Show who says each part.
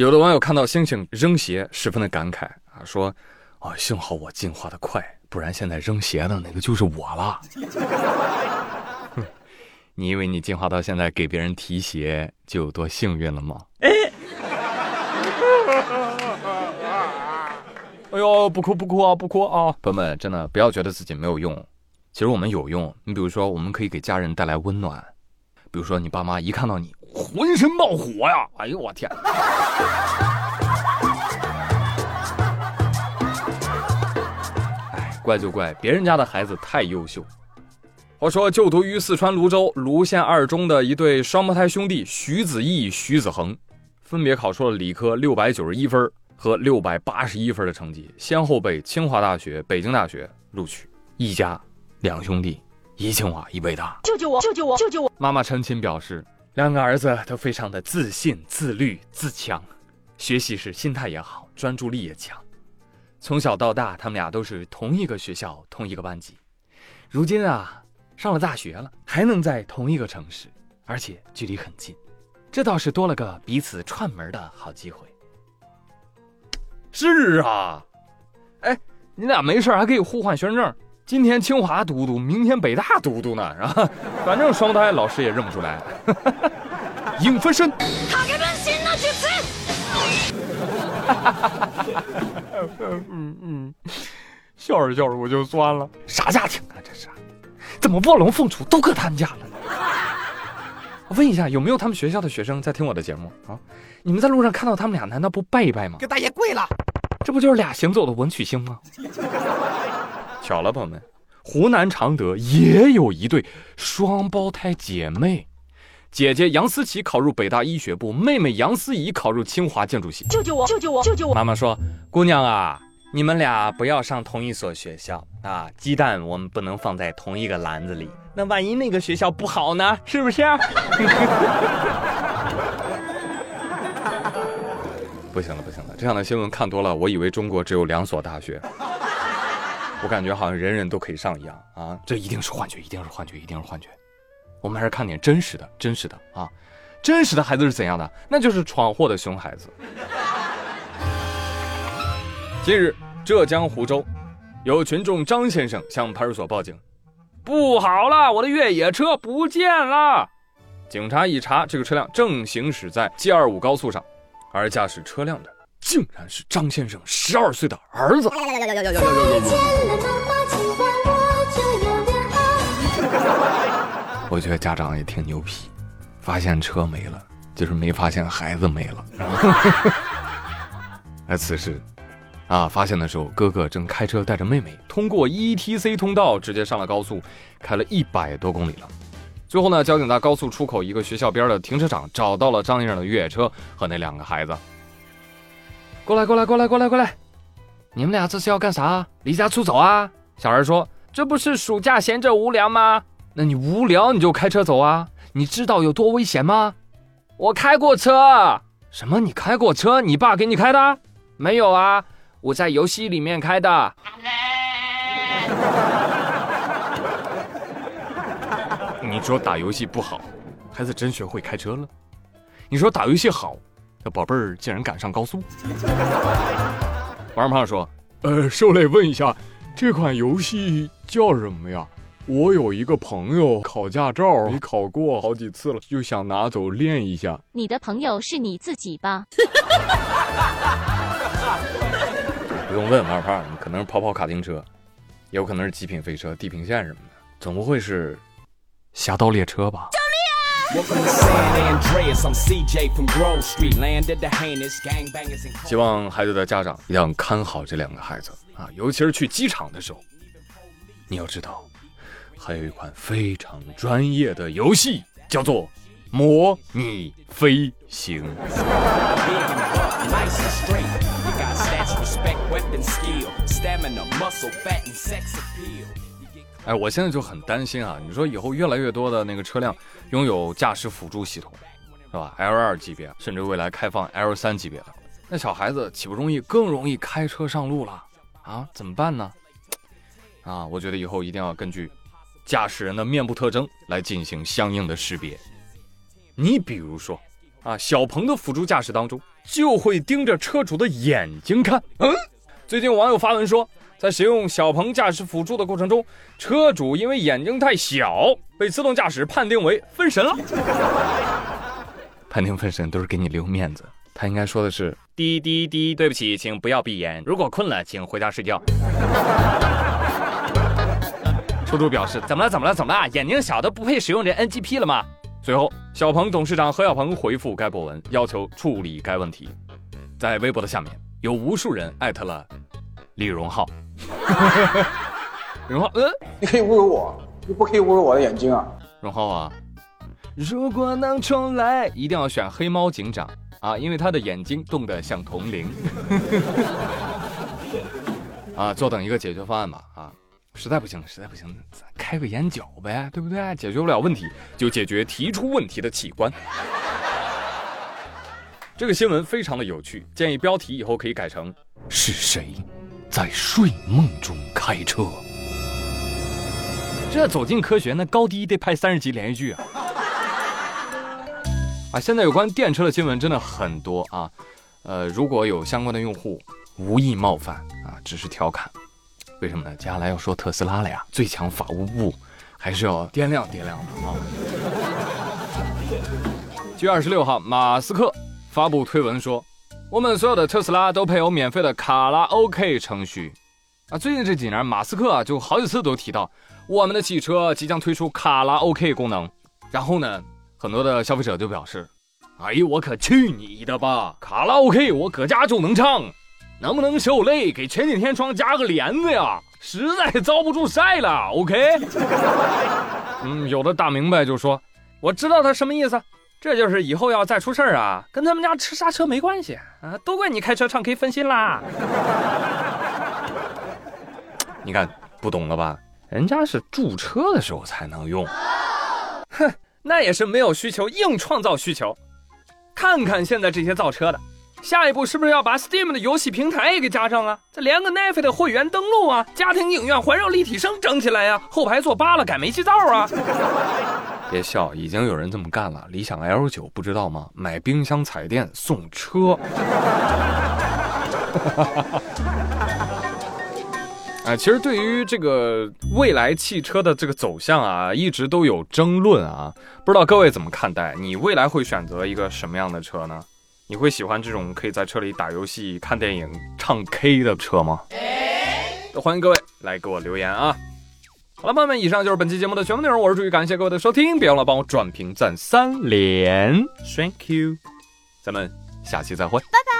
Speaker 1: 有的网友看到星星扔鞋，十分的感慨啊，说：“哦，幸好我进化的快，不然现在扔鞋的那个就是我了。”你以为你进化到现在给别人提鞋就有多幸运了吗？哎，哎呦，不哭不哭啊，不哭啊！朋友们，真的不要觉得自己没有用，其实我们有用。你比如说，我们可以给家人带来温暖，比如说你爸妈一看到你。浑身冒火呀！哎呦我天！哎，怪就怪别人家的孩子太优秀。话说，就读于四川泸州泸县二中的一对双胞胎兄弟徐子毅、徐子恒，分别考出了理科六百九十一分和六百八十一分的成绩，先后被清华大学、北京大学录取。一家两兄弟，一清华，一北大。救救我！救救我！救救我！妈妈陈琴表示。两个儿子都非常的自信、自律、自强，学习时心态也好，专注力也强。从小到大，他们俩都是同一个学校、同一个班级。如今啊，上了大学了，还能在同一个城市，而且距离很近，这倒是多了个彼此串门的好机会。是啊，哎，你俩没事还可以互换学生证。今天清华读读，明天北大读读呢，是吧？反正双胎老师也认不出来。影分身。嗯嗯，笑着笑着我就酸了。啥家庭啊这是？怎么卧龙凤雏都搁他们家了呢？我问一下，有没有他们学校的学生在听我的节目啊？你们在路上看到他们俩，难道不拜一拜吗？
Speaker 2: 给大爷跪了！
Speaker 1: 这不就是俩行走的文曲星吗？巧了，朋友们，湖南常德也有一对双胞胎姐妹，姐姐杨思琪考入北大医学部，妹妹杨思怡考入清华建筑系。救救我！救救我！救救我！妈妈说：“姑娘啊，你们俩不要上同一所学校啊，鸡蛋我们不能放在同一个篮子里。那万一那个学校不好呢？是不是？” 不行了，不行了，这样的新闻看多了，我以为中国只有两所大学。我感觉好像人人都可以上一样啊！这一定是幻觉，一定是幻觉，一定是幻觉。我们还是看点真实的，真实的啊！真实的孩子是怎样的？那就是闯祸的熊孩子。近日，浙江湖州有群众张先生向派出所报警：“不好了，我的越野车不见了！”警察一查，这个车辆正行驶在 G 二五高速上，而驾驶车辆的。竟然是张先生十二岁的儿子。我觉得家长也挺牛皮，发现车没了，就是没发现孩子没了。而此时，啊，发现的时候，哥哥正开车带着妹妹通过 ETC 通道，直接上了高速，开了一百多公里了。最后呢，交警在高速出口一个学校边的停车场找到了张先生的越野车和那两个孩子。过来，过来，过来，过来，过来！你们俩这是要干啥？离家出走啊？小孩说：“这不是暑假闲着无聊吗？那你无聊你就开车走啊？你知道有多危险吗？”我开过车。什么？你开过车？你爸给你开的？没有啊，我在游戏里面开的。你说打游戏不好，孩子真学会开车了。你说打游戏好。这宝贝儿竟然敢上高速！王二胖说：“呃，受累问一下，这款游戏叫什么呀？我有一个朋友考驾照没考过好几次了，就想拿走练一下。
Speaker 3: 你的朋友是你自己吧？
Speaker 1: 不用问王胖，可能是跑跑卡丁车，也有可能是极品飞车、地平线什么的，总不会是侠盗猎车吧？”希望孩子的家长一定要看好这两个孩子啊，尤其是去机场的时候，你要知道，还有一款非常专业的游戏叫做模拟飞行。哎，我现在就很担心啊！你说以后越来越多的那个车辆拥有驾驶辅助系统，是吧？L 二级别，甚至未来开放 L 三级别的，那小孩子岂不容易更容易开车上路了啊？怎么办呢？啊，我觉得以后一定要根据驾驶人的面部特征来进行相应的识别。你比如说，啊，小鹏的辅助驾驶当中就会盯着车主的眼睛看。嗯，最近网友发文说，在使用小鹏驾驶辅助的过程中，车主因为眼睛太小，被自动驾驶判定为分神了。判定分神都是给你留面子，他应该说的是滴滴滴，对不起，请不要闭眼，如果困了，请回家睡觉。车主表示：怎么了？怎么了？怎么了？眼睛小的不配使用这 NGP 了吗？随后，小鹏董事长何小鹏回复该博文，要求处理该问题。在微博的下面，有无数人艾特了李荣浩。荣浩，嗯，
Speaker 2: 你可以侮辱我，你不可以侮辱我的眼睛啊！
Speaker 1: 荣浩啊。如果能重来，一定要选黑猫警长啊，因为他的眼睛冻得像铜铃。啊，坐等一个解决方案吧啊，实在不行，实在不行，咱开个眼角呗，对不对？解决不了问题，就解决提出问题的器官。这个新闻非常的有趣，建议标题以后可以改成：是谁在睡梦中开车？这走进科学，那高低得拍三十集连续剧啊！啊，现在有关电车的新闻真的很多啊，呃，如果有相关的用户，无意冒犯啊，只是调侃。为什么呢？接下来要说特斯拉了呀，最强法务部还是要掂量掂量的啊。七月二十六号，马斯克发布推文说，我们所有的特斯拉都配有免费的卡拉 OK 程序。啊，最近这几年，马斯克啊就好几次都提到，我们的汽车即将推出卡拉 OK 功能。然后呢？很多的消费者就表示：“哎呦，我可去你的吧！卡拉 OK 我搁家就能唱，能不能受累给全景天窗加个帘子呀？实在遭不住晒了。”OK。嗯，有的大明白就说：“我知道他什么意思，这就是以后要再出事儿啊，跟他们家吃刹车没关系啊，都怪你开车唱 K 分心啦。”你看不懂了吧？人家是驻车的时候才能用。哼。那也是没有需求硬创造需求，看看现在这些造车的，下一步是不是要把 Steam 的游戏平台也给加上啊？再连个奈飞的会员登录啊，家庭影院环绕立体声整起来呀，后排坐扒了改煤气灶啊！别笑，已经有人这么干了。理想 L 九不知道吗？买冰箱彩电送车。啊，其实对于这个未来汽车的这个走向啊，一直都有争论啊。不知道各位怎么看待？你未来会选择一个什么样的车呢？你会喜欢这种可以在车里打游戏、看电影、唱 K 的车吗？欢迎各位来给我留言啊！好了，朋友们，以上就是本期节目的全部内容。我是朱宇，感谢各位的收听，别忘了帮我转评赞三连，Thank you。咱们下期再会，拜拜。